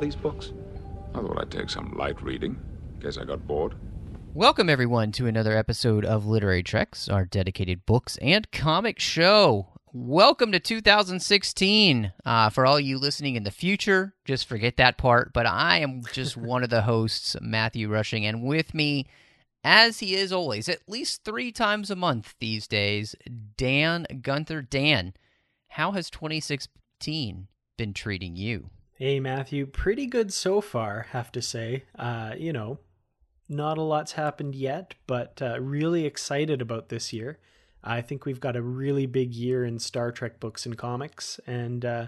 These books? I thought I'd take some light reading. Guess I got bored. Welcome, everyone, to another episode of Literary Treks, our dedicated books and comic show. Welcome to 2016. Uh, for all you listening in the future, just forget that part. But I am just one of the hosts, Matthew Rushing, and with me, as he is always, at least three times a month these days, Dan Gunther. Dan, how has 2016 been treating you? Hey, Matthew. Pretty good so far, have to say. Uh, you know, not a lot's happened yet, but uh, really excited about this year. I think we've got a really big year in Star Trek books and comics, and uh,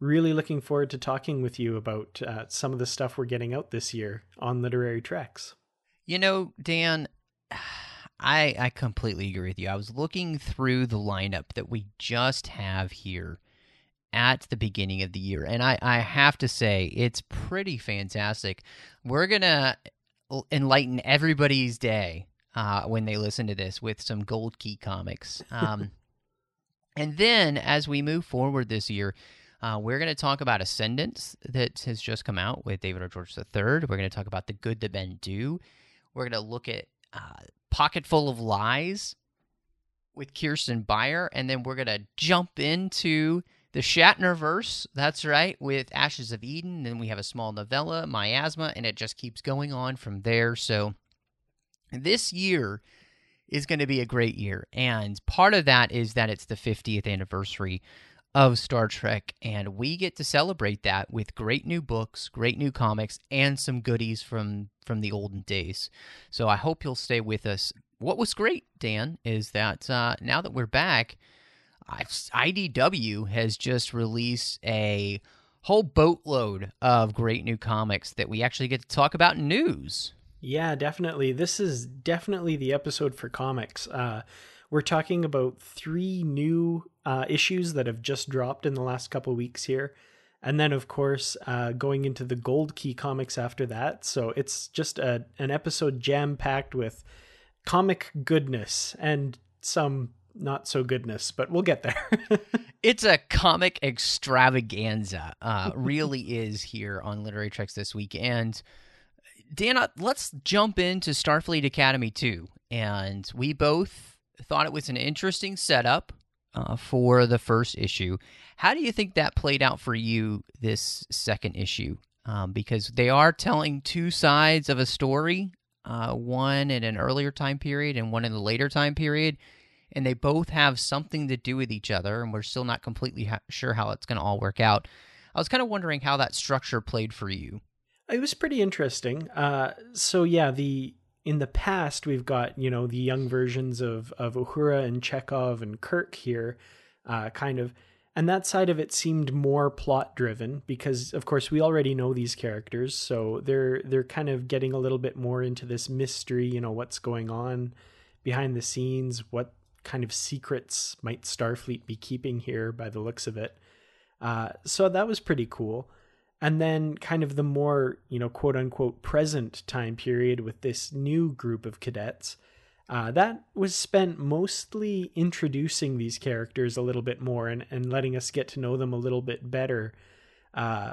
really looking forward to talking with you about uh, some of the stuff we're getting out this year on Literary Treks. You know, Dan, I I completely agree with you. I was looking through the lineup that we just have here at the beginning of the year, and I I have to say it's pretty fantastic. We're gonna enlighten everybody's day uh, when they listen to this with some Gold Key comics. Um, and then as we move forward this year. Uh, we're going to talk about Ascendance that has just come out with David R. George III. We're going to talk about The Good That Men Do. We're going to look at uh, Pocketful of Lies with Kirsten Beyer, and then we're going to jump into the Shatner verse, that's right, with Ashes of Eden. Then we have a small novella, Miasma, and it just keeps going on from there. So this year is going to be a great year, and part of that is that it's the 50th anniversary of Star Trek, and we get to celebrate that with great new books, great new comics, and some goodies from from the olden days. So I hope you'll stay with us. What was great, Dan, is that uh, now that we're back, IDW has just released a whole boatload of great new comics that we actually get to talk about news. Yeah, definitely. This is definitely the episode for comics. Uh, we're talking about three new uh, issues that have just dropped in the last couple weeks here. And then, of course, uh, going into the Gold Key comics after that. So it's just a, an episode jam packed with comic goodness and some not so goodness, but we'll get there. it's a comic extravaganza, uh, really is here on Literary Treks this week. And Dan, uh, let's jump into Starfleet Academy 2. And we both thought it was an interesting setup uh, for the first issue. How do you think that played out for you this second issue? Um, because they are telling two sides of a story, uh, one in an earlier time period and one in the later time period, and they both have something to do with each other, and we're still not completely ha- sure how it's going to all work out. I was kind of wondering how that structure played for you. It was pretty interesting. Uh, so yeah, the in the past we've got you know the young versions of of Uhura and Chekov and Kirk here, uh, kind of, and that side of it seemed more plot driven because of course we already know these characters, so they're they're kind of getting a little bit more into this mystery, you know what's going on behind the scenes, what kind of secrets might Starfleet be keeping here by the looks of it. Uh, so that was pretty cool and then kind of the more you know quote unquote present time period with this new group of cadets uh, that was spent mostly introducing these characters a little bit more and, and letting us get to know them a little bit better uh,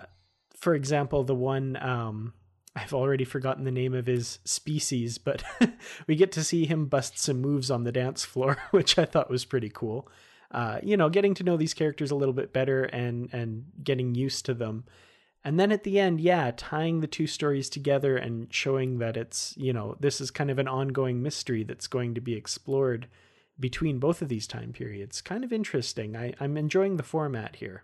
for example the one um, I've already forgotten the name of his species, but we get to see him bust some moves on the dance floor, which I thought was pretty cool. Uh, you know, getting to know these characters a little bit better and and getting used to them. And then at the end, yeah, tying the two stories together and showing that it's, you know, this is kind of an ongoing mystery that's going to be explored between both of these time periods. Kind of interesting. I, I'm enjoying the format here.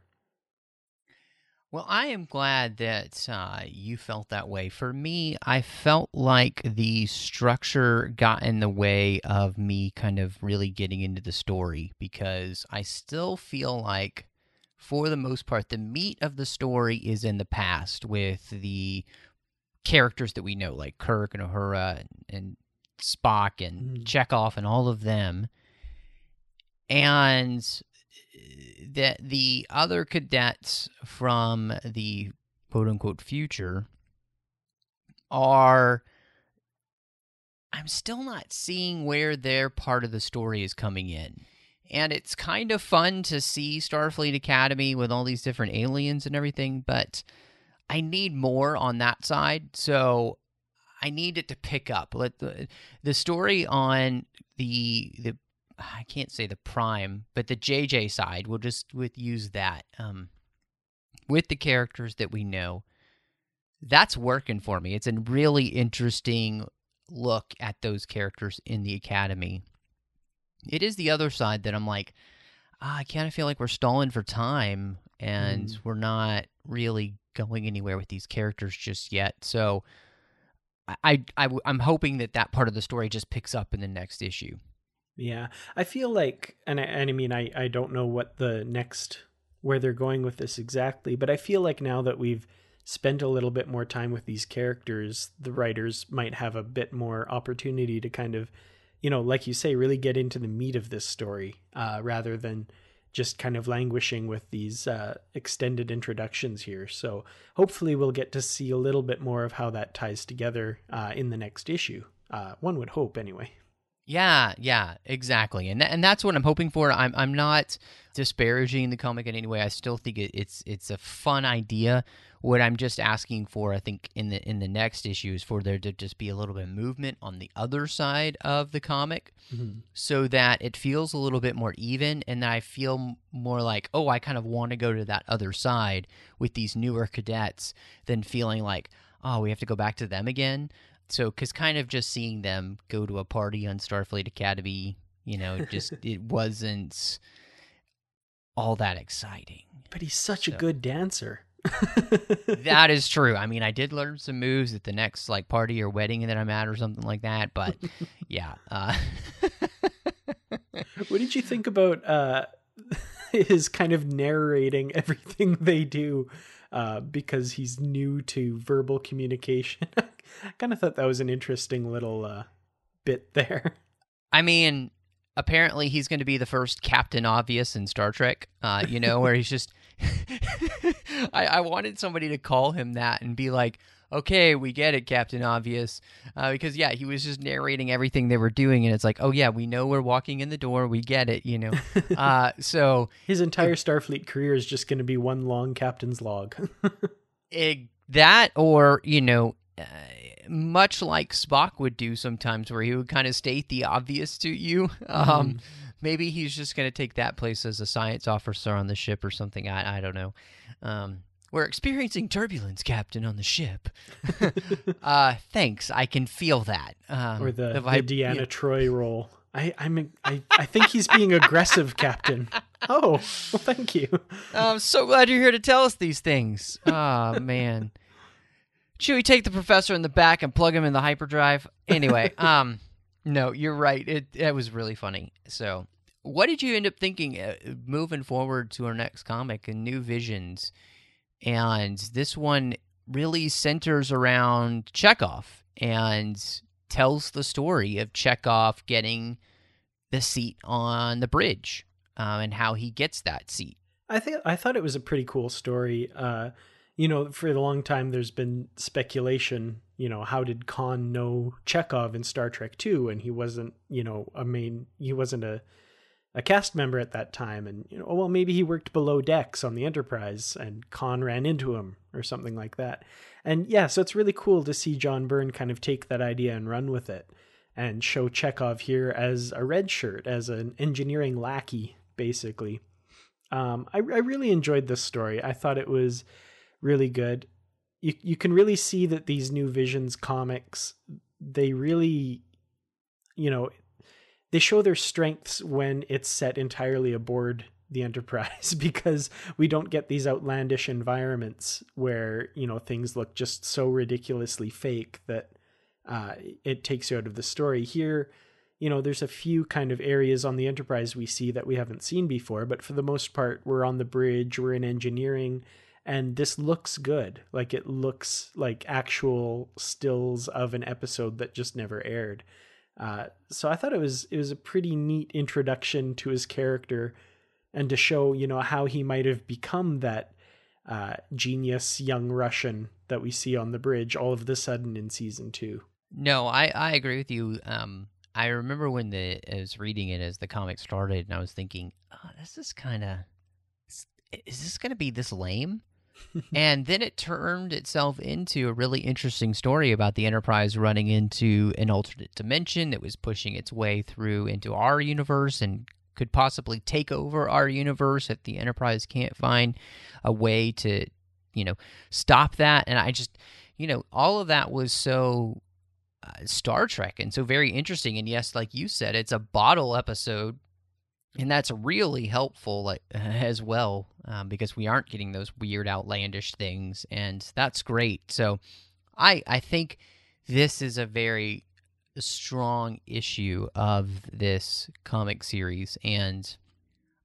Well, I am glad that uh, you felt that way. For me, I felt like the structure got in the way of me kind of really getting into the story because I still feel like, for the most part, the meat of the story is in the past with the characters that we know, like Kirk and Uhura and, and Spock and Mm. Chekov and all of them. And that the other cadets from the quote unquote future are I'm still not seeing where their part of the story is coming in. And it's kind of fun to see Starfleet Academy with all these different aliens and everything, but I need more on that side. So I need it to pick up. Let the the story on the the I can't say the prime, but the JJ side. We'll just with use that um, with the characters that we know. That's working for me. It's a really interesting look at those characters in the academy. It is the other side that I'm like, ah, I kind of feel like we're stalling for time and Mm. we're not really going anywhere with these characters just yet. So I, I, I, am hoping that that part of the story just picks up in the next issue. Yeah, I feel like, and I, and I mean, I, I don't know what the next, where they're going with this exactly, but I feel like now that we've spent a little bit more time with these characters, the writers might have a bit more opportunity to kind of, you know, like you say, really get into the meat of this story uh, rather than just kind of languishing with these uh, extended introductions here. So hopefully we'll get to see a little bit more of how that ties together uh, in the next issue. Uh, one would hope, anyway. Yeah, yeah, exactly, and th- and that's what I'm hoping for. I'm I'm not disparaging the comic in any way. I still think it, it's it's a fun idea. What I'm just asking for, I think, in the in the next issue is for there to just be a little bit of movement on the other side of the comic, Mhm. so that it feels a little bit more even, and that I feel more like, oh, I kind of want to go to that other side with these newer cadets, than feeling like, oh, we have to go back to them again so because kind of just seeing them go to a party on starfleet academy you know just it wasn't all that exciting But he's such a good dancer. that is true i mean i did learn some moves at the next like party or wedding that i'm at or something like that but yeah uh what did you think about uh, his kind of narrating everything they do uh, because he's new to verbal communication? I kind of thought that was an interesting little uh, bit there. I mean, apparently he's going to be the first Captain Obvious in Star Trek. Uh, you know, where he's just. I, I wanted somebody to call him that and be like, "Okay, we get it, Captain Obvious," uh, because yeah, he was just narrating everything they were doing, and it's like, "Oh yeah, we know we're walking in the door, we get it," you know. uh, so His entire Starfleet career is just going to be one long captain's log. it, that, or you know. Uh, much like Spock would do sometimes, where he would kind of state the obvious to you. Um, maybe he's just going to take that place as a science officer on the ship or something. I, I don't know. Um, we're experiencing turbulence, Captain, on the ship. uh, thanks. I can feel that. Um, or the, the, vib- Deanna yeah. Troi role. I, I'm I, I think he's being aggressive, Captain. Oh, well, thank you. I'm so glad you're here to tell us these things. Oh man. Should we take the professor in the back and plug him in the hyperdrive? Anyway, um, no, you're right. It was really funny. So, what did you end up thinking uh, moving forward to our next comic and New Visions? And this one really centers around Chekov and tells the story of Chekov getting the seat on the bridge um, and how he gets that seat. I think I thought it was a pretty cool story. Uh, you know, for a long time, there's been speculation. You know, how did Khan know Chekov in Star Trek Two, and he wasn't, you know, a main, he wasn't a a cast member at that time, and you know, well, maybe he worked below decks on the Enterprise, and Khan ran into him or something like that. And yeah, so it's really cool to see John Byrne kind of take that idea and run with it, and show Chekov here as a red shirt, as an engineering lackey, basically. Um, I, I really enjoyed this story. I thought it was really good. You you can really see that these new Visions comics, they really, you know, they show their strengths when it's set entirely aboard the enterprise because we don't get these outlandish environments where you know things look just so ridiculously fake that uh, it takes you out of the story here you know there's a few kind of areas on the enterprise we see that we haven't seen before but for the most part we're on the bridge we're in engineering and this looks good like it looks like actual stills of an episode that just never aired uh, so I thought it was it was a pretty neat introduction to his character, and to show you know how he might have become that uh, genius young Russian that we see on the bridge all of the sudden in season two. No, I I agree with you. Um, I remember when the I was reading it as the comic started, and I was thinking, oh, this is kind of is this going to be this lame? and then it turned itself into a really interesting story about the Enterprise running into an alternate dimension that was pushing its way through into our universe and could possibly take over our universe if the Enterprise can't find a way to, you know, stop that. And I just, you know, all of that was so uh, Star Trek and so very interesting. And yes, like you said, it's a bottle episode and that's really helpful like, as well um, because we aren't getting those weird outlandish things and that's great. So i i think this is a very strong issue of this comic series and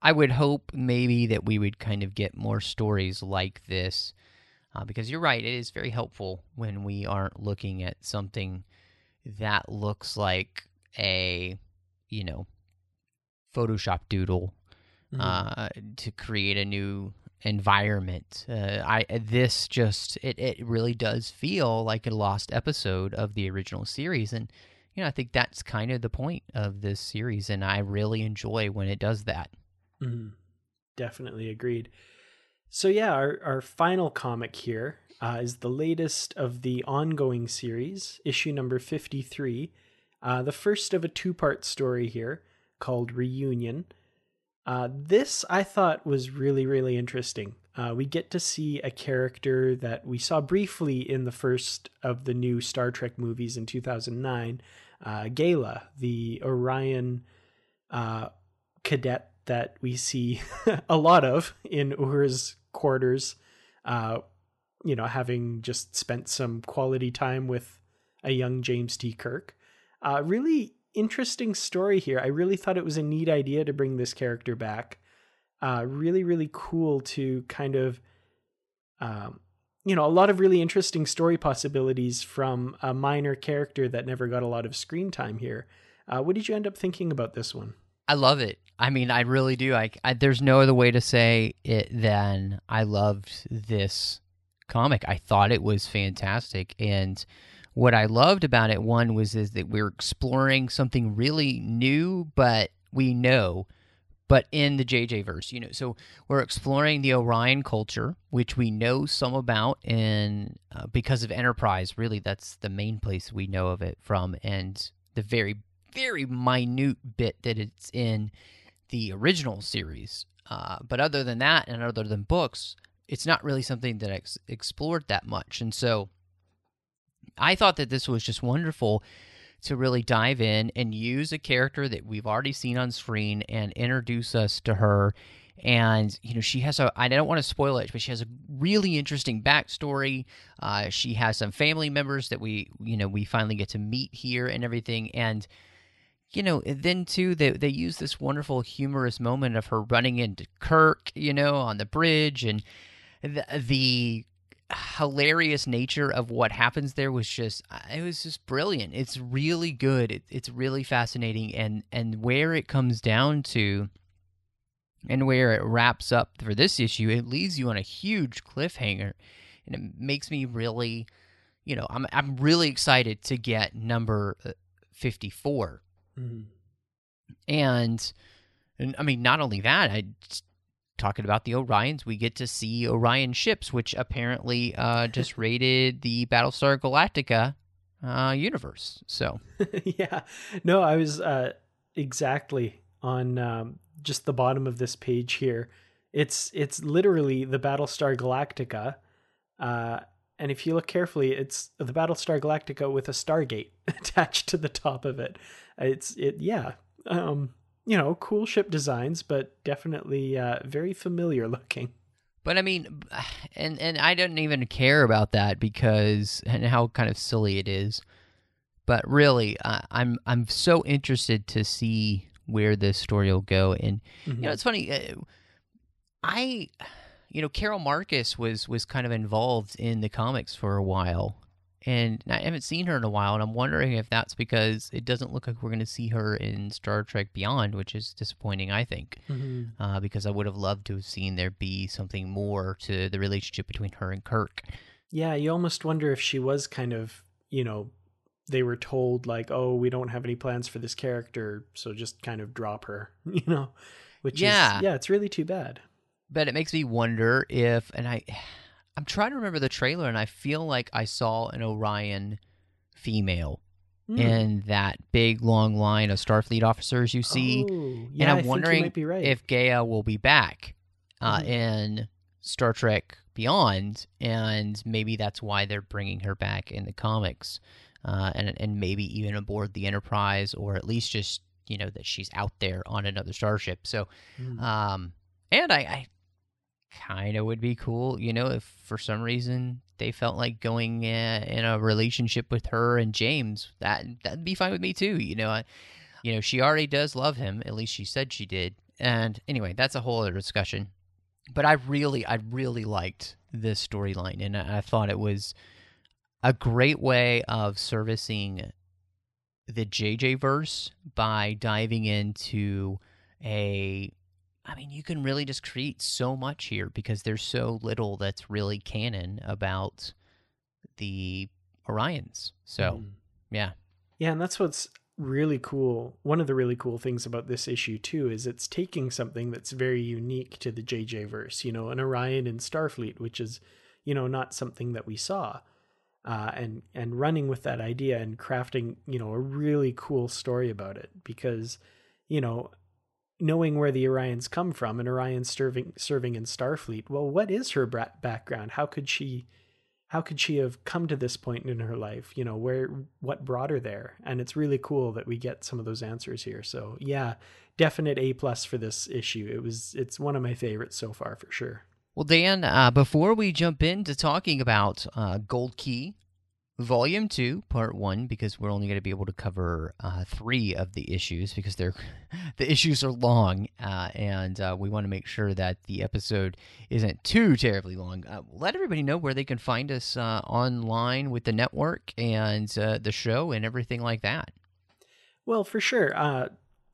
i would hope maybe that we would kind of get more stories like this uh, because you're right it is very helpful when we aren't looking at something that looks like a you know Photoshop doodle mm-hmm. uh, to create a new environment. Uh, I this just it it really does feel like a lost episode of the original series, and you know I think that's kind of the point of this series, and I really enjoy when it does that. Mm-hmm. Definitely agreed. So yeah, our our final comic here uh, is the latest of the ongoing series, issue number fifty three. Uh, the first of a two part story here called Reunion. Uh, this I thought was really, really interesting. Uh, we get to see a character that we saw briefly in the first of the new Star Trek movies in 2009, uh, Gaila, the Orion uh, cadet that we see a lot of in Uhura's quarters. Uh, you know, having just spent some quality time with a young James T. Kirk. Uh, really interesting story here. I really thought it was a neat idea to bring this character back. Uh, really, really cool to kind of, um, you know, a lot of really interesting story possibilities from a minor character that never got a lot of screen time here. Uh, what did you end up thinking about this one? I love it. I mean, I really do. I, I there's no other way to say it than I loved this comic. I thought it was fantastic, and what I loved about it, one was is that we're exploring something really new, but we know, but in the JJ verse, you know. So we're exploring the Orion culture, which we know some about, and uh, because of Enterprise, really, that's the main place we know of it from, and the very, very minute bit that it's in the original series. Uh, but other than that, and other than books, it's not really something that I ex- explored that much, and so I thought that this was just wonderful to really dive in and use a character that we've already seen on screen and introduce us to her. And you know, she has a. I don't want to spoil it, but she has a really interesting backstory. Uh, she has some family members that we, you know, we finally get to meet here and everything. And you know, then too, they they use this wonderful humorous moment of her running into Kirk, you know, on the bridge, and the, the hilarious nature of what happens there was just uh, it was just brilliant. It's really good. It, it's really fascinating and and where it comes down to and where it wraps up for this issue it leaves you on a huge cliffhanger and it makes me really you know i'm i'm really excited to get number uh, 54 mm-hmm. and and I mean, not only that, I talking about the Orions, we get to see Orion ships, which apparently uh, just raided the Battlestar Galactica uh, universe. So, yeah, no, I was uh, exactly on um, just the bottom of this page here. It's it's literally the Battlestar Galactica, uh, and if you look carefully, it's the Battlestar Galactica with a Stargate attached to the top of it. It's it, yeah. Um, you know, cool ship designs, but definitely uh, very familiar looking. But I mean, and and I don't even care about that because and how kind of silly it is. But really, uh, I'm I'm so interested to see where this story will go. And mm-hmm. you know, mm-hmm. it's funny. Uh, I, you know, Carol Marcus was was kind of involved in the comics for a while, and I haven't seen her in a while, and I'm wondering if that's because it doesn't look like we're going to see her in Star Trek Beyond, which is disappointing, I think, mm-hmm. uh, because I would have loved to have seen there be something more to the relationship between her and Kirk. Yeah, you almost wonder if she was kind of, you know, they were told like, "Oh, we don't have any plans for this character, so just kind of drop her," you know, which yeah, is, yeah, it's really too bad. But it makes me wonder if, and I I'm trying to remember the trailer, and I feel like I saw an Orion female mm. in that big long line of Starfleet officers you see. Oh, yeah, and I'm I wondering right. if Gaia will be back uh, mm. in Star Trek Beyond, and maybe that's why they're bringing her back in the comics, uh, and and maybe even aboard the Enterprise, or at least just you know that she's out there on another starship. So, mm. um, and I, I kind of would be cool, you know, if for some reason they felt like going uh, in a relationship with her and James. That that'd be fine with me too. You know, I, you know, she already does love him. At least she said she did. And anyway, that's a whole other discussion. But I really, I really liked this storyline, and I thought it was a great way of servicing the JJ verse by diving into a I mean, you can really just create so much here because there's so little that's really canon about the Orions. So, mm. yeah. Yeah, and that's what's really cool. One of the really cool things about this issue too is it's taking something that's very unique to the JJ verse, you know, an Orion in Starfleet, which is, you know, not something that we saw. Uh, and and running with that idea and crafting, you know, a really cool story about it because, you know, knowing where the Orions come from and Orion serving serving in Starfleet. Well, what is her background? How could she how could she have come to this point in her life? You know, where what brought her there? And it's really cool that we get some of those answers here. So, yeah, definite A plus for this issue. It was it's one of my favorites so far for sure. Well, Dan, uh, before we jump into talking about uh, Gold Key, Volume 2, Part 1, because we're only going to be able to cover uh, three of the issues because they're the issues are long, uh, and uh, we want to make sure that the episode isn't too terribly long. Uh, let everybody know where they can find us uh, online with the network and uh, the show and everything like that. Well, for sure.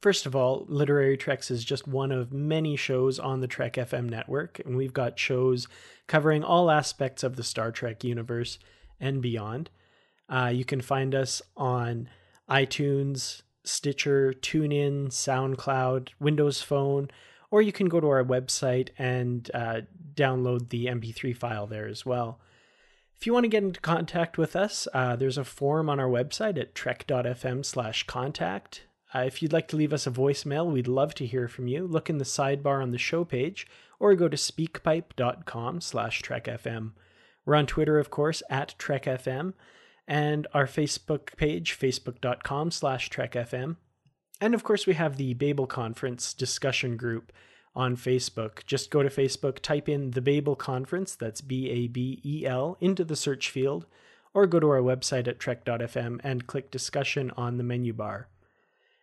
First of all, Literary Treks is just one of many shows on the Trek FM network, and we've got shows covering all aspects of the Star Trek universe and beyond. Uh, you can find us on iTunes, Stitcher, TuneIn, SoundCloud, Windows Phone, or you can go to our website and uh, download the MP3 file there as well. If you want to get into contact with us, uh, there's a form on our website at trek.fm slash contact. Uh, if you'd like to leave us a voicemail, we'd love to hear from you. Look in the sidebar on the show page or go to speakpipe.com slash trekfm. We're on Twitter, of course, at TrekFM, and our Facebook page, facebook.com slash TrekFM. And of course, we have the Babel Conference discussion group on Facebook. Just go to Facebook, type in the Babel Conference, that's B A B E L, into the search field, or go to our website at trek.fm and click discussion on the menu bar.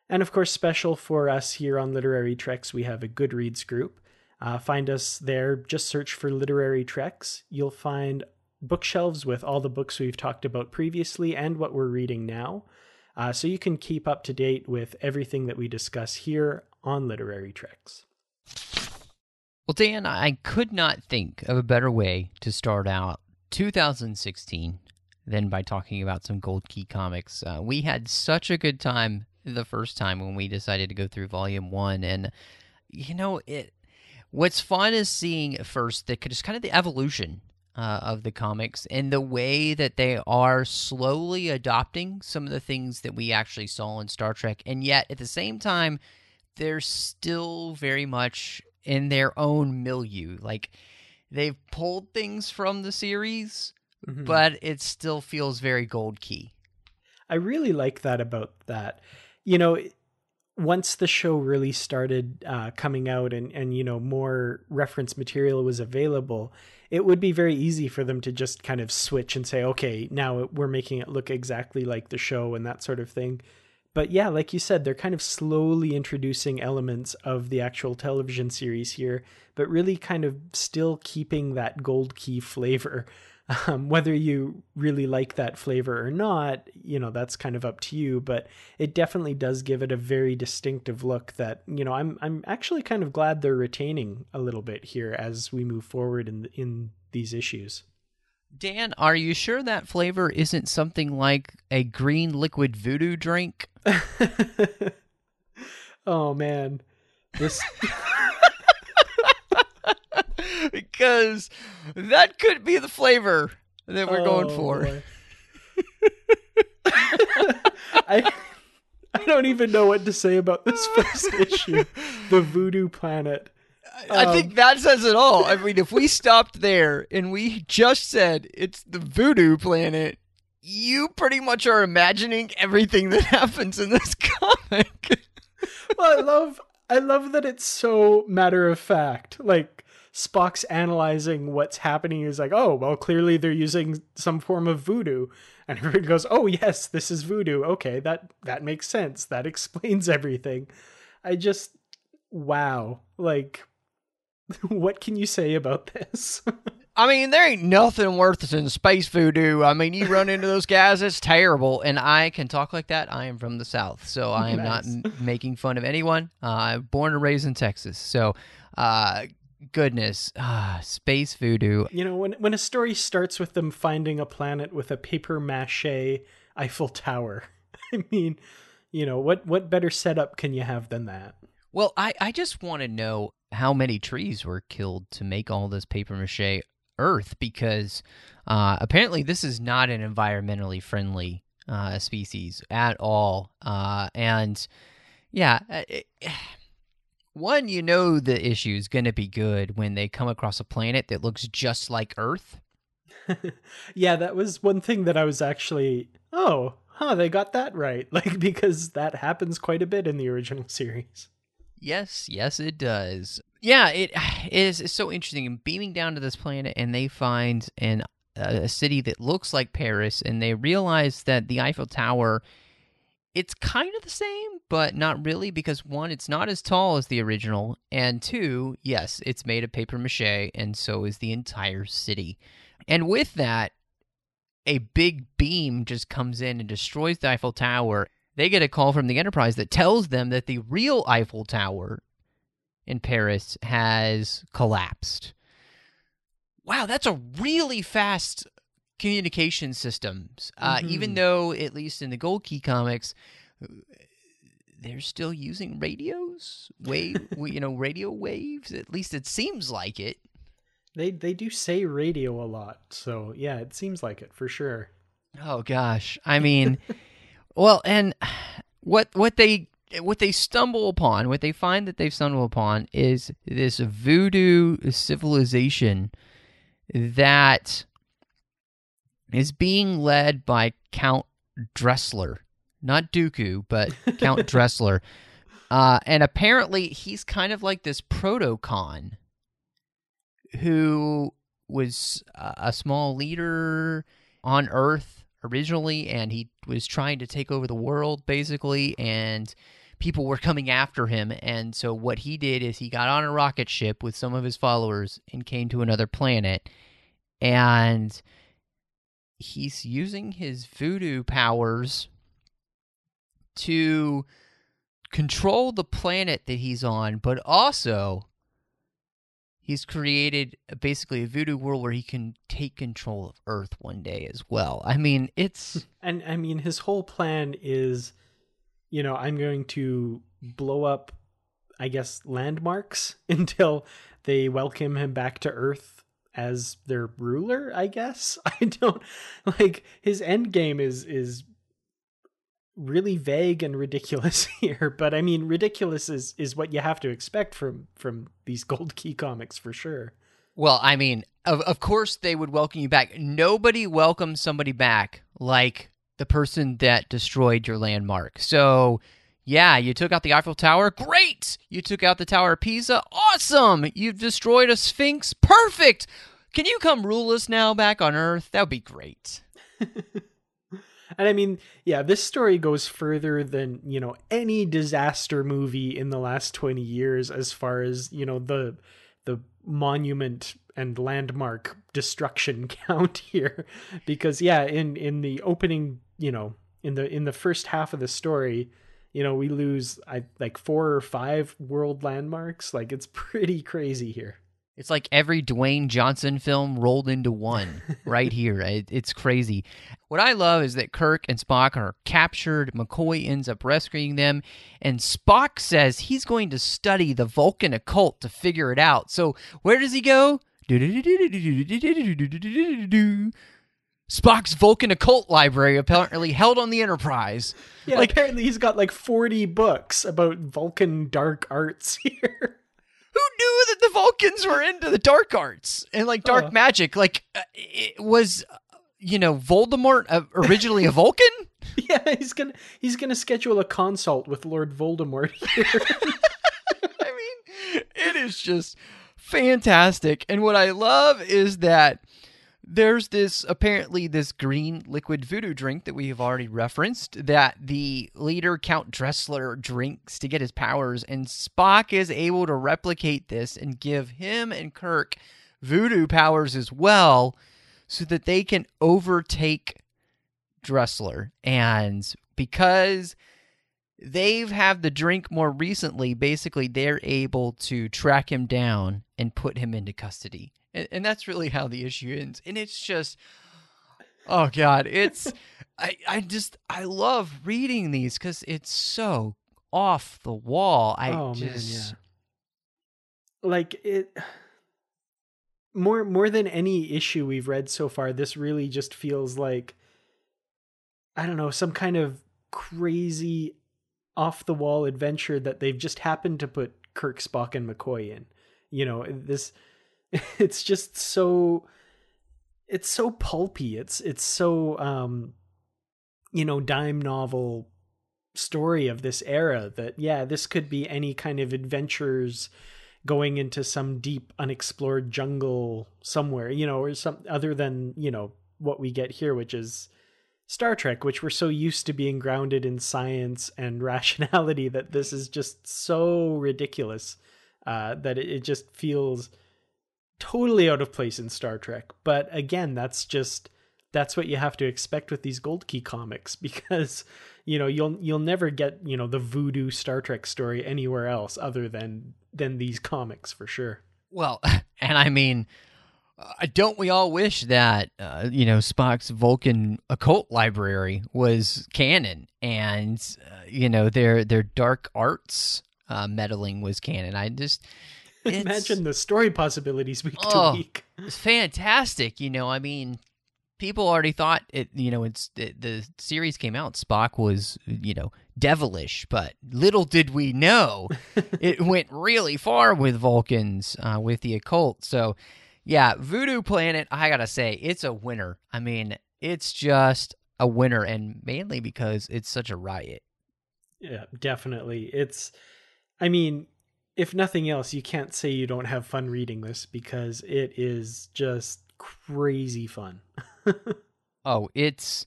And of course, special for us here on Literary Treks, we have a Goodreads group. Uh, find us there, just search for Literary Treks. You'll find bookshelves with all the books we've talked about previously and what we're reading now. Uh, so you can keep up to date with everything that we discuss here on Literary Treks. Well, Dan, I could not think of a better way to start out 2016 than by talking about some Gold Key comics. Uh, we had such a good time the first time when we decided to go through Volume 1, and you know it. What's fun is seeing first the just kind of the evolution uh, of the comics and the way that they are slowly adopting some of the things that we actually saw in Star Trek, and yet at the same time, they're still very much in their own milieu. Like they've pulled things from the series, Mhm. but it still feels very Gold Key. I really like that about that. You know, once the show really started uh, coming out and, and, you know, more reference material was available, it would be very easy for them to just kind of switch and say, okay, now we're making it look exactly like the show and that sort of thing. But yeah, like you said, they're kind of slowly introducing elements of the actual television series here, but really kind of still keeping that gold key flavor. Um, whether you really like that flavor or not, you know, that's kind of up to you, but it definitely does give it a very distinctive look that, you know, I'm I'm actually kind of glad they're retaining a little bit here as we move forward in in these issues. Dan, are you sure that flavor isn't something like a green liquid voodoo drink? oh man. This because that could be the flavor that we're going Oh, for. I I don't even know what to say about this first issue. The Voodoo Planet. I Um, think that says it all. I mean, if we stopped there and we just said it's the voodoo planet, you pretty much are imagining everything that happens in this comic. well, I love I love that it's so matter of fact. Like Spock's analyzing what's happening. He's like, "Oh, well, clearly they're using some form of voodoo," and everybody goes, "Oh, yes, this is voodoo. Okay, that that makes sense. That explains everything." I just, wow, like, what can you say about this? I mean, there ain't nothing worse than space voodoo. I mean, you run into those guys, it's terrible. And I can talk like that. I am from the South, so I am not m- making fun of anyone. Uh, I'm born and raised in Texas. So, uh, goodness, ah, space voodoo. you know, when when a story starts with them finding a planet with a paper mache Eiffel Tower, I mean, you know, what what better setup can you have than that? Well, I, I just want to know how many trees were killed to make all this paper mache Earth because uh, apparently this is not an environmentally friendly uh, species at all. Uh, and yeah, uh, it, one, you know, the issue is going to be good when they come across a planet that looks just like Earth. yeah, that was one thing that I was actually, oh, huh, they got that right. Like, because that happens quite a bit in the original series. Yes, yes, it does. Yeah, it is it's so interesting. And beaming down to this planet, and they find an a city that looks like Paris, and they realize that the Eiffel Tower, it's kind of the same, but not really, because one, it's not as tall as the original, and two, yes, it's made of paper mache, and so is the entire city. And with that, a big beam just comes in and destroys the Eiffel Tower. They get a call from the Enterprise that tells them that the real Eiffel Tower in Paris has collapsed. Wow, that's a really fast communication systems. Uh, even Mhm. though, at least in the Gold Key comics, they're still using radios, wave, you know, radio waves. At least it seems like it. They they do say radio a lot, so yeah, it seems like it for sure. Oh gosh, I mean, well, and what what they what they stumble upon, what they find that they've stumbled upon, is this voodoo civilization that is being led by Count Dressler, not Dooku, but Count Dressler, uh, and apparently he's kind of like this protocon who was a a small leader on Earth originally, and he was trying to take over the world basically, and people were coming after him. And so, what he did is he got on a rocket ship with some of his followers and came to another planet, and he's using his voodoo powers to control the planet that he's on, but also he's created basically a voodoo world where he can take control of Earth one day as well. I mean, it's And I mean, his whole plan is, you know, I'm going to blow up I guess, landmarks until they welcome him back to Earth as their ruler. I guess I don't like his end game is is really vague and ridiculous here but i mean ridiculous is is what you have to expect from from these gold key comics for sure Well, I mean, of of course they would welcome you back. Nobody welcomes somebody back like the person that destroyed your landmark. So, yeah, you took out the Eiffel Tower. Great. You took out the Tower of Pisa. Awesome. You've destroyed a Sphinx. Perfect. Can you come rule us now back on Earth? That would be great. and i mean yeah this story goes further than you know any disaster movie in the last 20 years as far as you know the the monument and landmark destruction count here because yeah in in the opening you know in the in the first half of the story you know we lose i like four or five world landmarks like it's pretty crazy here It's like every Dwayne Johnson film rolled into one right here. It, it's crazy. What I love is that Kirk and Spock are captured. McCoy ends up rescuing them, and Spock says he's going to study the Vulcan occult to figure it out. So where does he go? Spock's Vulcan occult library apparently held on the Enterprise. yeah Like- apparently he's got like 40 books about vulcan dark arts here Who knew that the Vulcans were into the dark arts and like dark Uh. magic? Like, uh, it was, uh, you know, Voldemort uh, originally a Vulcan? Yeah, he's gonna he's gonna schedule a consult with Lord Voldemort here. I mean, it is just fantastic. And what I love is that there's this apparently this green liquid voodoo drink that we have already referenced that the leader Count Dressler drinks to get his powers, and Spock is able to replicate this and give him and Kirk voodoo powers as well, so that they can overtake Dressler. And because they've had the drink more recently, basically they're able to track him down and put him into custody. And, and that's really how the issue ends. And it's just oh god, it's I I just I love reading these cuz it's so off the wall. I oh just man, yeah. Like it more more than any issue we've read so far, this really just feels like I don't know, some kind of crazy off the wall adventure that they've just happened to put Kirk, Spock, and McCoy in. You know, this it's just so it's so pulpy. It's it's so um you know, dime novel story of this era that yeah, this could be any kind of adventures going into some deep unexplored jungle somewhere, you know, or some other than, you know, what we get here which is Star Trek, which we're so used to being grounded in science and rationality that this is just so ridiculous uh, that it, it just feels totally out of place in Star Trek. But again, that's just that's what you have to expect with these Gold Key comics because you know you'll you'll never get you know the voodoo Star Trek story anywhere else other than than these comics for sure. Well, and I mean, uh, don't we all wish that uh, you know Spock's Vulcan occult library was canon, and uh, you know their their dark arts uh, meddling was canon? I just it's, Imagine the story possibilities week Oh. to week. it's fantastic. You know, I mean, people already thought it. You know, it's it, the series came out. Spock was you know devilish, but little did we know it went really far with Vulcans uh, with the occult. So, yeah, Voodoo Planet. I gotta say, it's a winner. I mean, it's just a winner, and mainly because it's such a riot. Yeah, definitely. It's I mean, if nothing else, you can't say you don't have fun reading this because it is just crazy fun. Oh, it's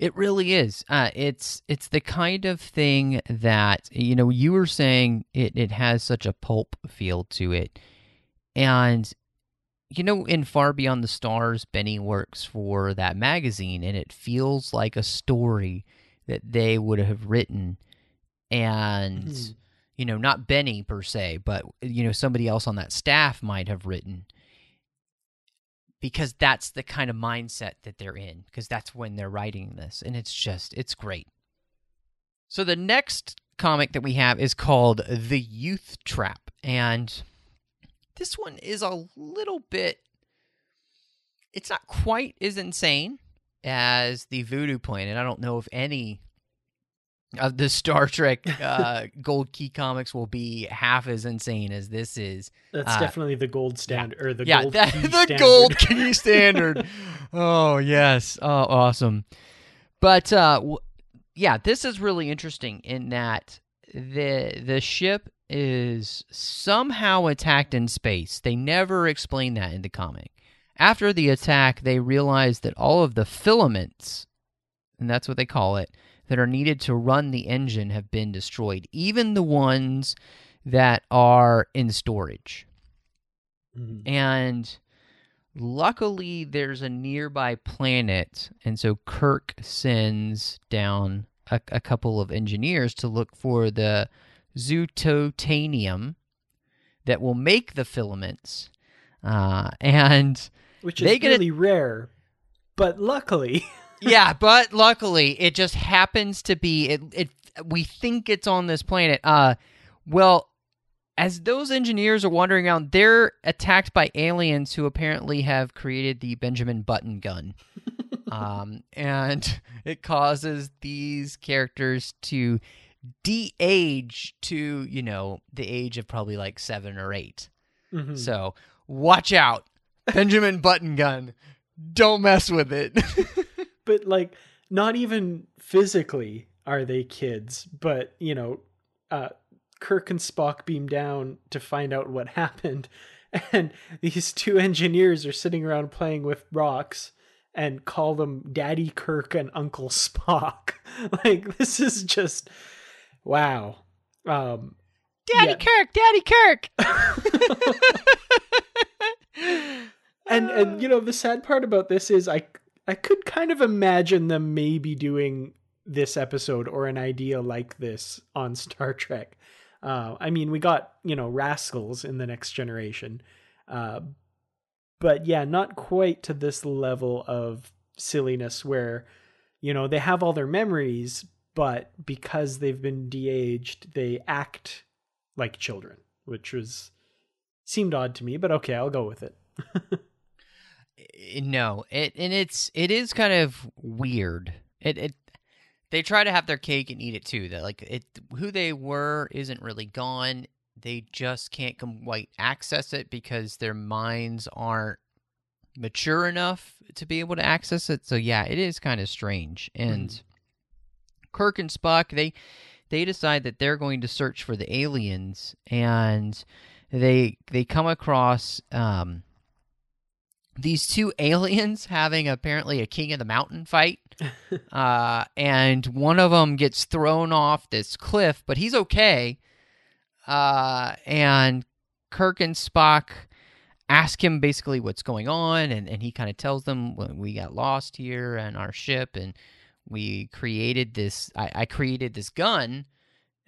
it really is. Uh, it's it's the kind of thing that you know you were saying it it has such a pulp feel to it, and you know in Far Beyond the Stars, Benny works for that magazine, and it feels like a story that they would have written, and Mhm. You know not Benny per se, but you know somebody else on that staff might have written because that's the kind of mindset that they're in because that's when they're writing this and it's just it's great so the next comic that we have is called The Youth Trap. And this one is a little bit. It's not quite as insane as the Voodoo Planet. I don't know if any of the Star Trek uh, Gold Key comics will be half as insane as this is. That's Uh, definitely the gold standard or the yeah, gold that, key the standard. gold key standard. oh yes, oh awesome. But uh, w- yeah, this is really interesting in that the the ship is somehow attacked in space. They never explain that in the comic. After the attack, they realize that all of the filaments, and that's what they call it, that are needed to run the engine have been destroyed, even the ones that are in storage. Mhm. And luckily, there's a nearby planet, and so Kirk sends down a, a couple of engineers to look for the zoototanium that will make the filaments. Uh, and Which is get a- really rare. But luckily, yeah, but luckily, it just happens to be it. It we think it's on this planet. Uh, well, as those engineers are wandering around, they're attacked by aliens who apparently have created the Benjamin Button gun. um, and it causes these characters to de-age to you know the age of probably like seven or 8 Mhm. So watch out, Benjamin Button gun. Don't mess with it. but like not even physically are they kids, but you know, uh Kirk and Spock beam down to find out what happened, and these two engineers are sitting around playing with rocks and call them Daddy Kirk and Uncle Spock. like this is just wow. Um Daddy Yeah. Kirk, Daddy Kirk. and and you know the sad part about this is I I could kind of imagine them maybe doing this episode or an idea like this on Star Trek. Uh, I mean, we got you know rascals in the next generation, uh, but yeah, not quite to this level of silliness where you know they have all their memories, but because they've been de-aged, they act like children, which was seemed odd to me. But okay, I'll go with it. no, it and it's it is kind of weird. It it they try to have their cake and eat it too. That like it who they were isn't really gone. They just can't quite access it because their minds aren't mature enough to be able to access it. So yeah, it is kind of strange. And Kirk and Spock they they decide that they're going to search for the aliens and they they come across um these two aliens having apparently a king of the mountain fight uh and one of them gets thrown off this cliff but he's okay. Uh and kirk and spock ask him basically what's going on and, and he kind of tells them "Well, we got lost here and our ship and we created this i, I created this gun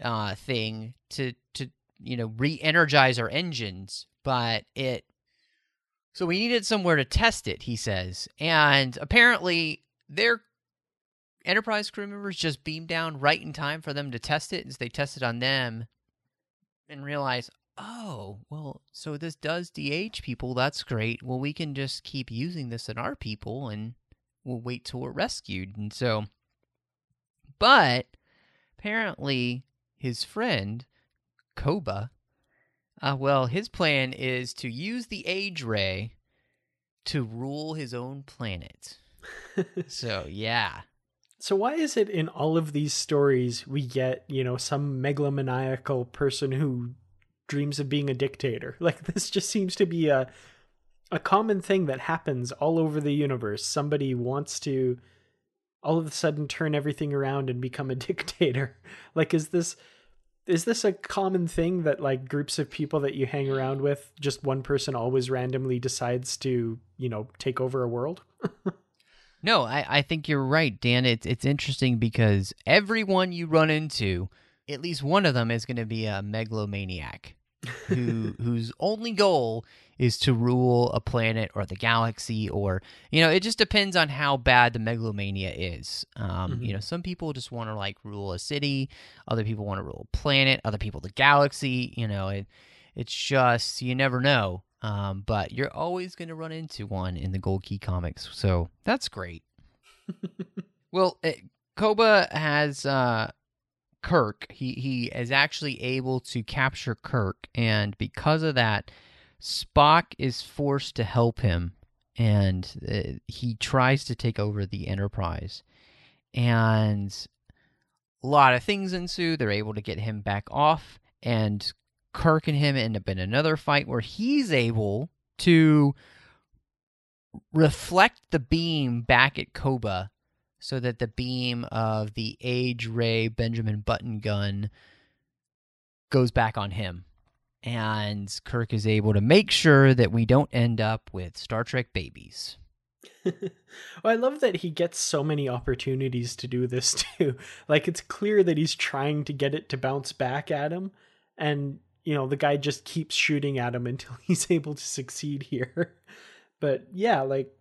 uh thing to to you know re-energize our engines but it so we needed somewhere to test it he says. And apparently their enterprise crew members just beamed down right in time for them to test it as they tested on them and realized, oh well so this does dh people. That's great. Well we can just keep using this in our people and we'll wait till we're rescued. And so but apparently his friend koba uh, well his plan is to use the age ray to rule his own planet so yeah So why is it in all of these stories we get, you know, some megalomaniacal person who dreams of being a dictator? Like this just seems to be a a common thing that happens all over the universe. Somebody wants to all of a sudden turn everything around and become a dictator. Like is this is this a common thing that like groups of people that you hang around with, just one person always randomly decides to, you know, take over a world? No, I, I think you're right, Dan. It's it's interesting because everyone you run into, at least one of them is going to be a megalomaniac. Who whose only goal is to rule a planet or the galaxy or you know it just depends on how bad the megalomania is. Um, Mhm. you know some people just want to like rule a city other people want to rule a planet other people the galaxy you know it it's just you never know. Um, but you're always going to run into one in the gold key comics so that's great. Well it, koba has uh, kirk he, he is actually able to capture kirk and because of that spock is forced to help him and uh, he tries to take over the enterprise. And a lot of things ensue they're able to get him back off and kirk and him end up in another fight where he's able to reflect the beam back at koba so that the beam of the age ray benjamin button gun goes back on him and kirk is able to make sure that we don't end up with star trek babies well, I love that he gets so many opportunities to do this too. Like it's clear that he's trying to get it to bounce back at him and you know, the guy just keeps shooting at him until he's able to succeed here. But yeah, like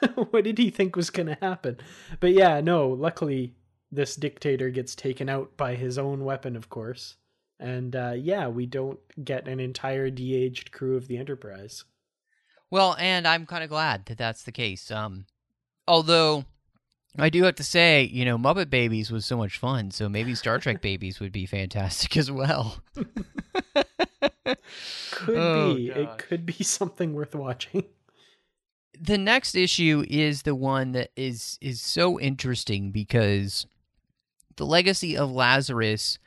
what did he think was going to happen? But yeah, no, luckily this dictator gets taken out by his own weapon, of course. And uh, yeah, we don't get an entire de-aged crew of the Enterprise. Well, and I'm kind of glad that that's the case. Um, although I do have to say, you know, Muppet Babies was so much fun, so maybe Star Trek Babies would be fantastic as well. Could Oh, be. gosh. It could be something worth watching. The next issue is the one that is is so interesting because the legacy of Lazarus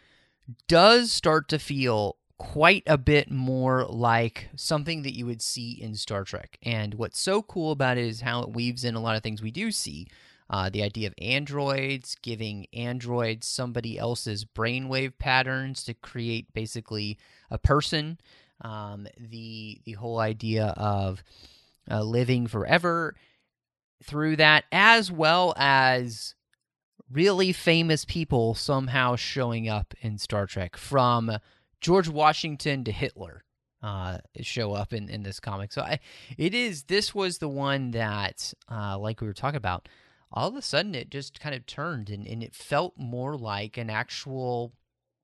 does start to feel quite a bit more like something that you would see in Star Trek. And what's so cool about it is how it weaves in a lot of things we do see. Uh, the idea of androids giving androids somebody else's brainwave patterns to create basically a person. Um, the the whole idea of uh, living forever through that, as well as really famous people somehow showing up in Star Trek, from George Washington to Hitler. Uh, show up in, in this comic. So I, it is. This was the one that, uh, like we were talking about, all of a sudden it just kind of turned and, and it felt more like an actual,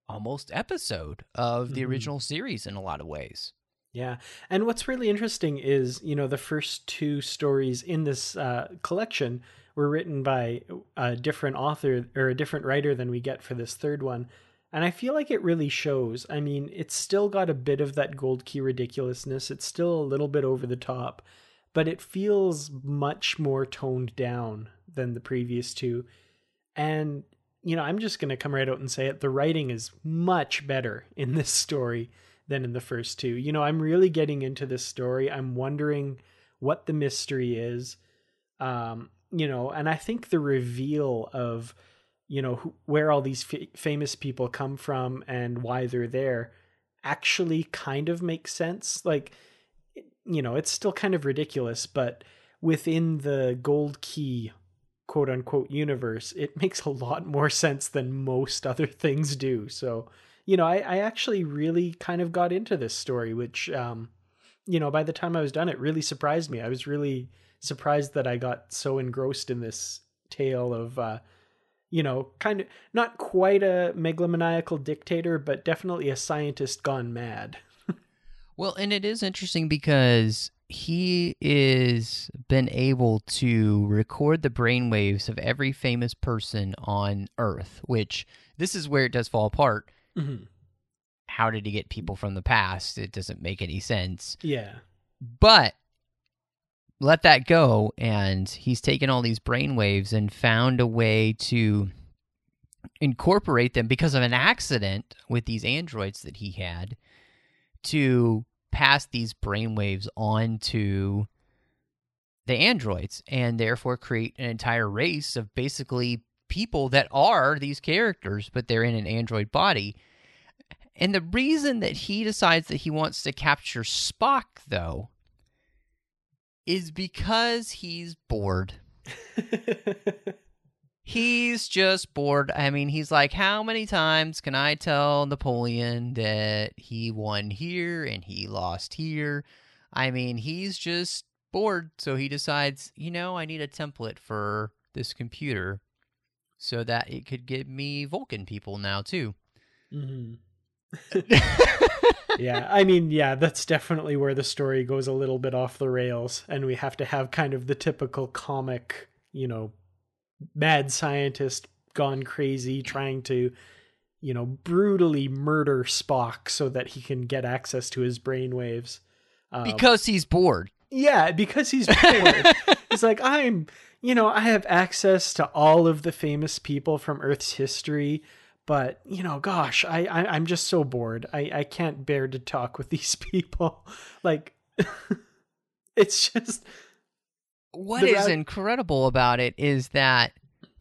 almost episode of the Mhm. original series in a lot of ways. Yeah. And what's really interesting is, you know, the first two stories in this uh, collection were written by a different author or a different writer than we get for this third one. And I feel like it really shows. I mean, it's still got a bit of that gold key ridiculousness. It's still a little bit over the top, but it feels much more toned down than the previous two. And, you know, I'm just going to come right out and say it. The writing is much better in this story than in the first two. You know, I'm really getting into this story. I'm wondering what the mystery is. Um, you know, and I think the reveal of, you know, who, where all these f- famous people come from and why they're there actually kind of makes sense. Like, you know, it's still kind of ridiculous, but within the gold key quote unquote universe, it makes a lot more sense than most other things do. So, you know, I, I actually really kind of got into this story, which, um, you know, by the time I was done, it really surprised me. I was really surprised that I got so engrossed in this tale of, uh, you know, kind of not quite a megalomaniacal dictator, but definitely a scientist gone mad. Well, and it is interesting because he is been able to record the brainwaves of every famous person on Earth, which this is where it does fall apart. Mm-hmm. How did he get people from the past? It doesn't make any sense. Yeah. But let that go, and he's taken all these brainwaves and found a way to incorporate them because of an accident with these androids that he had to pass these brainwaves on to the androids and therefore create an entire race of basically people that are these characters, but they're in an android body. And the reason that he decides that he wants to capture Spock, though, is because he's bored. he's just bored. I mean, he's like, how many times can I tell Napoleon that he won here and he lost here? I mean, he's just bored, so he decides, you know, I need a template for this computer so that it could give me Vulcan people now too. hmm yeah, I mean, yeah, that's definitely where the story goes a little bit off the rails, and we have to have kind of the typical comic, you know, mad scientist gone crazy trying to, you know, brutally murder Spock so that he can get access to his brainwaves. Um, because he's bored. yeah, because he's bored. He's like, I'm, you know, I have access to all of the famous people from Earth's history, but you know, gosh, I, I I'm just so bored. I I can't bear to talk with these people. Like, it's just what is incredible about it is that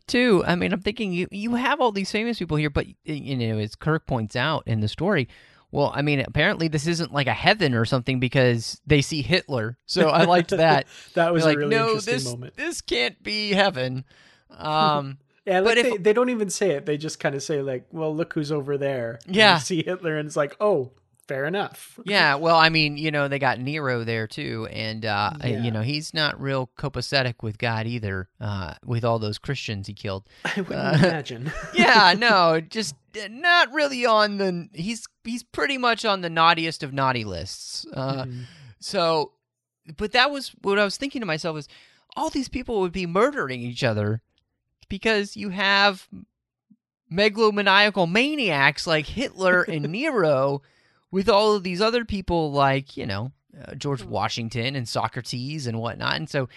too i mean i'm thinking you you have all these famous people here but you know as kirk points out in the story well i mean apparently this isn't like a heaven or something because they see hitler so i liked that that was like really no this moment. this can't be heaven um Yeah, like but if- they, they don't even say it. They just kind of say like, "Well, look who's over there." And Yeah. see Hitler, and it's like, "Oh, fair enough." yeah well i mean you know they got nero there too and uh Yeah. you know he's not real copacetic with god either uh with all those christians he killed I wouldn't Uh, imagine. yeah, no, just uh, not really on the. He's he's pretty much on the naughtiest of naughty lists. Uh, Mhm. So, but that was what I was thinking to myself is all these people would be murdering each other because you have megalomaniacal maniacs like Hitler and Nero with all of these other people like you know uh, George Washington and Socrates and whatnot, and so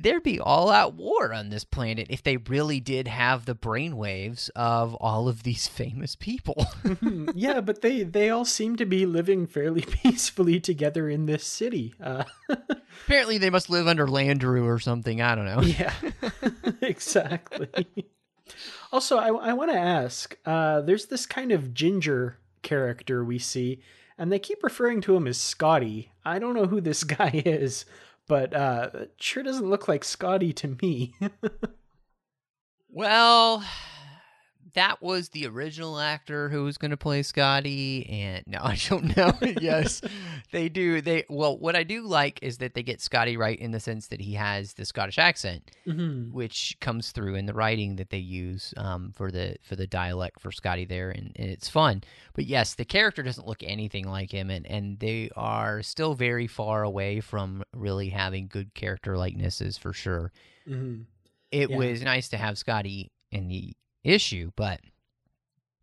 there'd be all out war on this planet if they really did have the brainwaves of all of these famous people. Hmm, yeah, but they they all seem to be living fairly peacefully together in this city. Uh, Apparently, they must live under Landru or something. I don't know. yeah, exactly. Also, I, I want to ask. Uh, there's this kind of ginger character we see, and they keep referring to him as Scotty. I don't know who this guy is, but uh, sure doesn't look like Scotty to me. Well, that was the original actor who was going to play Scotty, and no, I don't know. yes, they do. They well, what I do like is that they get Scotty right in the sense that he has the Scottish accent, Mhm. which comes through in the writing that they use um, for the for the dialect for Scotty there, and, and it's fun. But yes, the character doesn't look anything like him, and and they are still very far away from really having good character likenesses for sure Mhm. it Yeah. was nice to have Scotty in the issue, but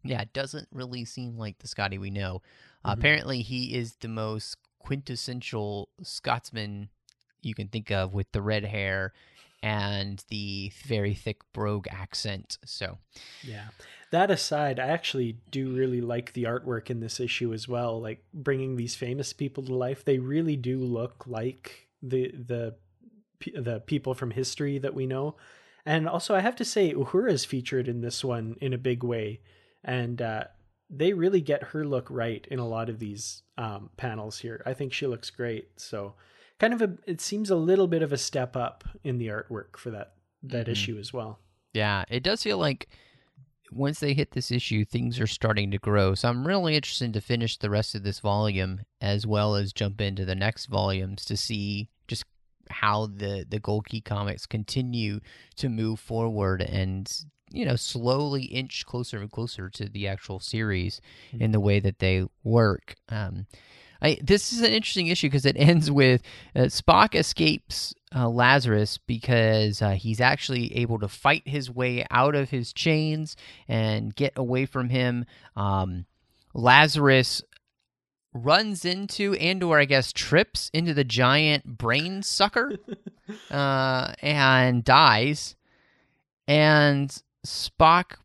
yeah, it doesn't really seem like the Scotty we know. Uh, Mhm. apparently, he is the most quintessential Scotsman you can think of with the red hair and the very thick brogue accent. So, Yeah. That aside, I actually do really like the artwork in this issue as well. Like bringing these famous people to life, they really do look like the the the people from history that we know. And also, I have to say, Uhura is featured in this one in a big way, and uh, they really get her look right in a lot of these um, panels here. I think she looks great. So, kind of a it seems a little bit of a step up in the artwork for that that Mhm. issue as well. yeah, it does feel like once they hit this issue, things are starting to grow. So I'm really interested to finish the rest of this volume as well as jump into the next volumes to see how the the Gold Key comics continue to move forward and you know slowly inch closer and closer to the actual series in the way that they work. Um, I, this is an interesting issue because it ends with uh, Spock escapes uh, Lazarus because uh, he's actually able to fight his way out of his chains and get away from him. Um, Lazarus runs into and or I guess trips into the giant brain sucker uh, and dies. And Spock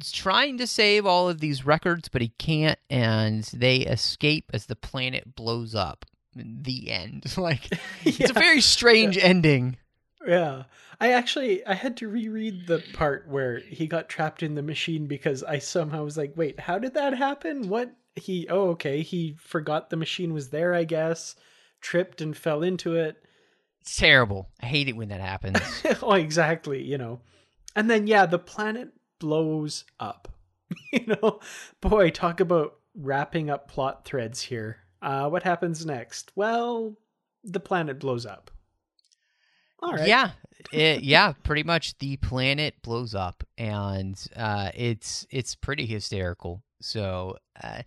is trying to save all of these records, but he can't, and they escape as the planet blows up. The end. like it's a very strange ending. Yeah. I actually I had to reread the part where he got trapped in the machine because I somehow was like, "Wait, how did that happen? What he Oh, okay. He forgot the machine was there, I guess. Tripped and fell into it." It's terrible. I hate it when that happens. oh, exactly, you know. And then yeah, the planet blows up. you know, boy, talk about wrapping up plot threads here. Uh, what happens next? Well, the planet blows up. All right. Yeah, it, yeah, pretty much the planet blows up, and uh, it's it's pretty hysterical. So, uh,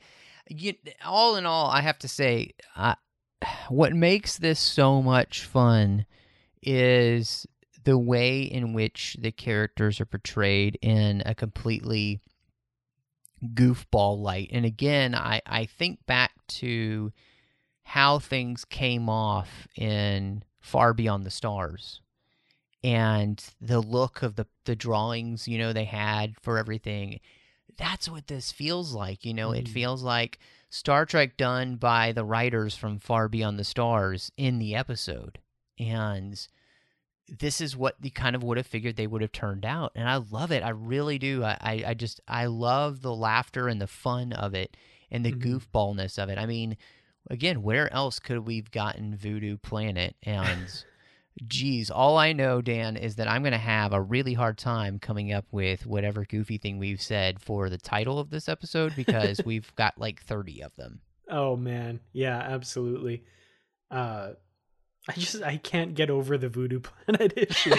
you, all in all, I have to say, uh, what makes this so much fun is the way in which the characters are portrayed in a completely goofball light. And again, I, I think back to how things came off in Far Beyond the Stars and the look of the, the drawings, you know, they had for everything. That's what this feels like. You know, mm. it feels like Star Trek done by the writers from Far Beyond the Stars in the episode. And this is what the kind of would have figured they would have turned out. And I love it. I really do. I, I, I just, I love the laughter and the fun of it and the mm-hmm. goofballness of it. I mean, again, where else could we've gotten Voodoo Planet? And geez, all I know, Dan, is that I'm going to have a really hard time coming up with whatever goofy thing we've said for the title of this episode because we've got like 30 of them. Oh, man. Yeah, absolutely. Uh, I just I can't get over the Voodoo Planet issue.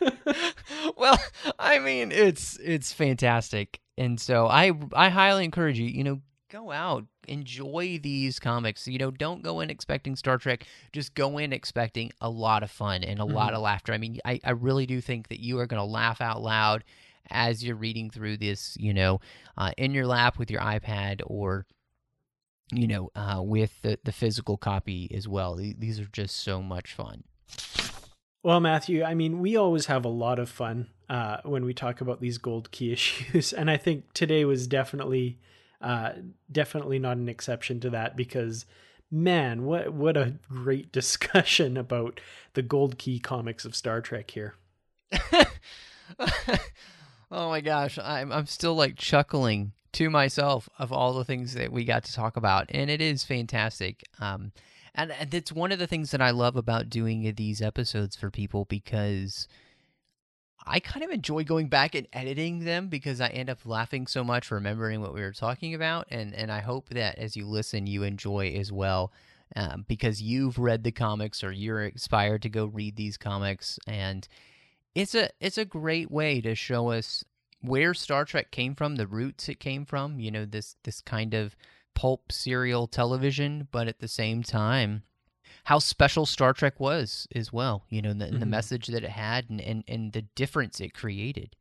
well, I mean, it's it's fantastic, and so I I highly encourage you. You know, go out, enjoy these comics. You know, don't go in expecting Star Trek. Just go in expecting a lot of fun and a mm-hmm. lot of laughter. I mean, I I really do think that you are going to laugh out loud as you're reading through this. You know, uh, in your lap with your iPad or you know, uh, with the, the physical copy as well. These are just so much fun. Well, Matthew, I mean, we always have a lot of fun uh, when we talk about these gold key issues, and I think today was definitely, uh, definitely not an exception to that because, man, what what a great discussion about the gold key comics of Star Trek here. oh my gosh, I'm I'm still like chuckling to myself of all the things that we got to talk about, and it is fantastic. Um, and, and it's one of the things that I love about doing these episodes for people because I kind of enjoy going back and editing them because I end up laughing so much remembering what we were talking about, and and I hope that as you listen, you enjoy as well. Um, because you've read the comics or you're inspired to go read these comics and it's a it's a great way to show us where Star Trek came from, the roots it came from, you know, this this kind of pulp serial television, but at the same time, how special Star Trek was as well, you know, the, mm-hmm. the message that it had and, and, and the difference it created.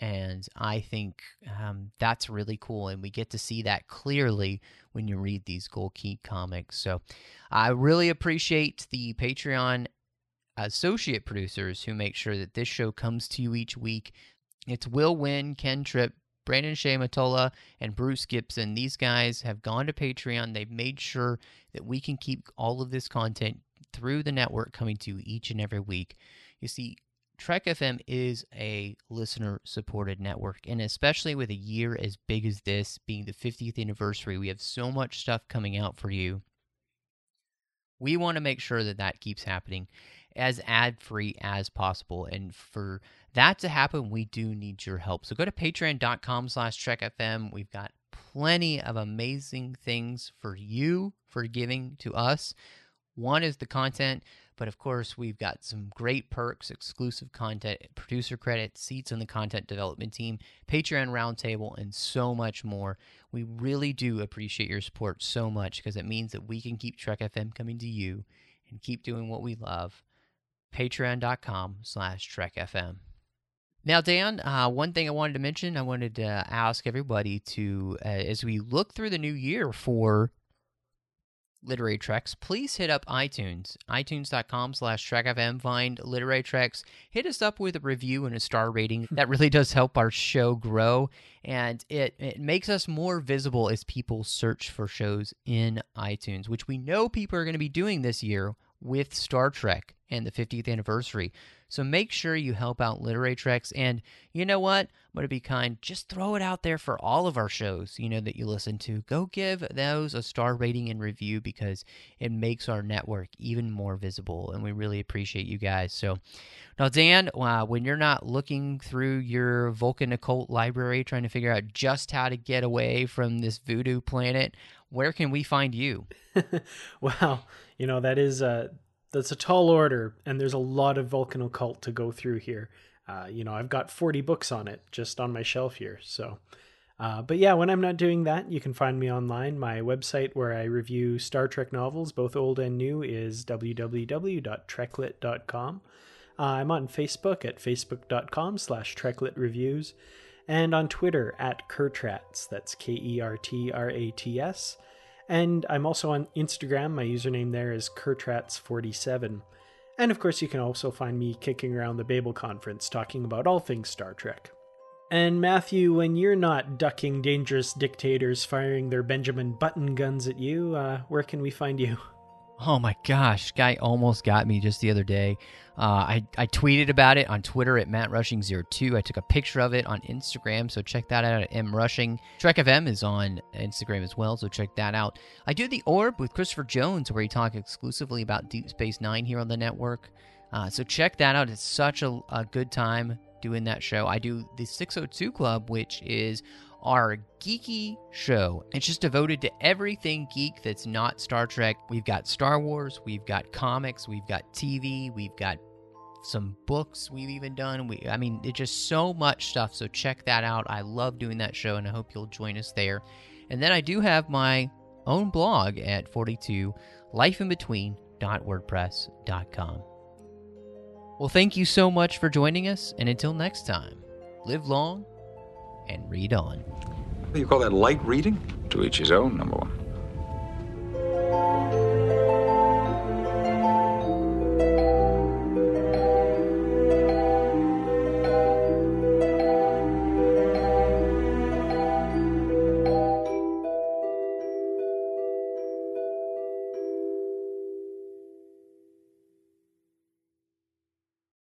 And I think um, that's really cool. And we get to see that clearly when you read these Gold Key comics. So I really appreciate the Patreon associate producers who make sure that this show comes to you each week. It's Will Nguyen, Ken Tripp, Brandon Shea Mutala, and Bruce Gibson. These guys have gone to Patreon. They've made sure that we can keep all of this content through the network coming to you each and every week. You see, Trek FM is a listener supported network, and especially with a year as big as this being the 50th anniversary, we have so much stuff coming out for you. We want to make sure that that keeps happening as ad free as possible. And for that to happen, we do need your help. So go to patreon.com slash trekfm. We've got plenty of amazing things for you for giving to us. One is the content, but of course, we've got some great perks, exclusive content, producer credit, seats on the content development team, Patreon roundtable, and so much more. We really do appreciate your support so much because it means that we can keep Trek FM coming to you and keep doing what we love patreon.com slash trekfm. Now, Dan, uh, one thing I wanted to mention, I wanted to ask everybody to, uh, as we look through the new year for Literary Treks, please hit up iTunes, itunes.com slash trekfm, find Literary Treks, hit us up with a review and a star rating. That really does help our show grow, and it, it makes us more visible as people search for shows in iTunes, which we know people are going to be doing this year with Star Trek and the 50th anniversary. So make sure you help out Literary Treks. And you know what? I'm going to be kind. Just throw it out there for all of our shows, you know, that you listen to. Go give those a star rating and review because it makes our network even more visible. And we really appreciate you guys. So now, Dan, uh, when you're not looking through your Vulcan occult library trying to figure out just how to get away from this voodoo planet, where can we find you? wow, you know that is a that's a tall order, and there's a lot of Vulcan occult to go through here. Uh, you know, I've got 40 books on it just on my shelf here. So, uh, but yeah, when I'm not doing that, you can find me online. My website where I review Star Trek novels, both old and new, is www.treklit.com. Uh, I'm on Facebook at facebook.com slash treklitreviews and on Twitter at Kertrats. That's K E R T R A T S. And I'm also on Instagram. My username there is Kertrats47. And of course, you can also find me kicking around the Babel conference talking about all things Star Trek. And Matthew, when you're not ducking dangerous dictators firing their Benjamin Button guns at you, uh, where can we find you? Oh my gosh, guy almost got me just the other day. Uh, I, I tweeted about it on Twitter at MattRushing02. I took a picture of it on Instagram, so check that out at M mrushing. Trek FM is on Instagram as well, so check that out. I do the Orb with Christopher Jones, where he talks exclusively about Deep Space Nine here on the network. Uh, so check that out. It's such a, a good time doing that show. I do the 602 Club, which is our geeky show. It's just devoted to everything geek that's not Star Trek. We've got Star Wars, we've got comics, we've got TV, we've got some books we've even done. We I mean, it's just so much stuff. So check that out. I love doing that show and I hope you'll join us there. And then I do have my own blog at 42 lifeinbetween.wordpress.com. Well, thank you so much for joining us and until next time, live long and read on. You call that light reading? To each his own, number one.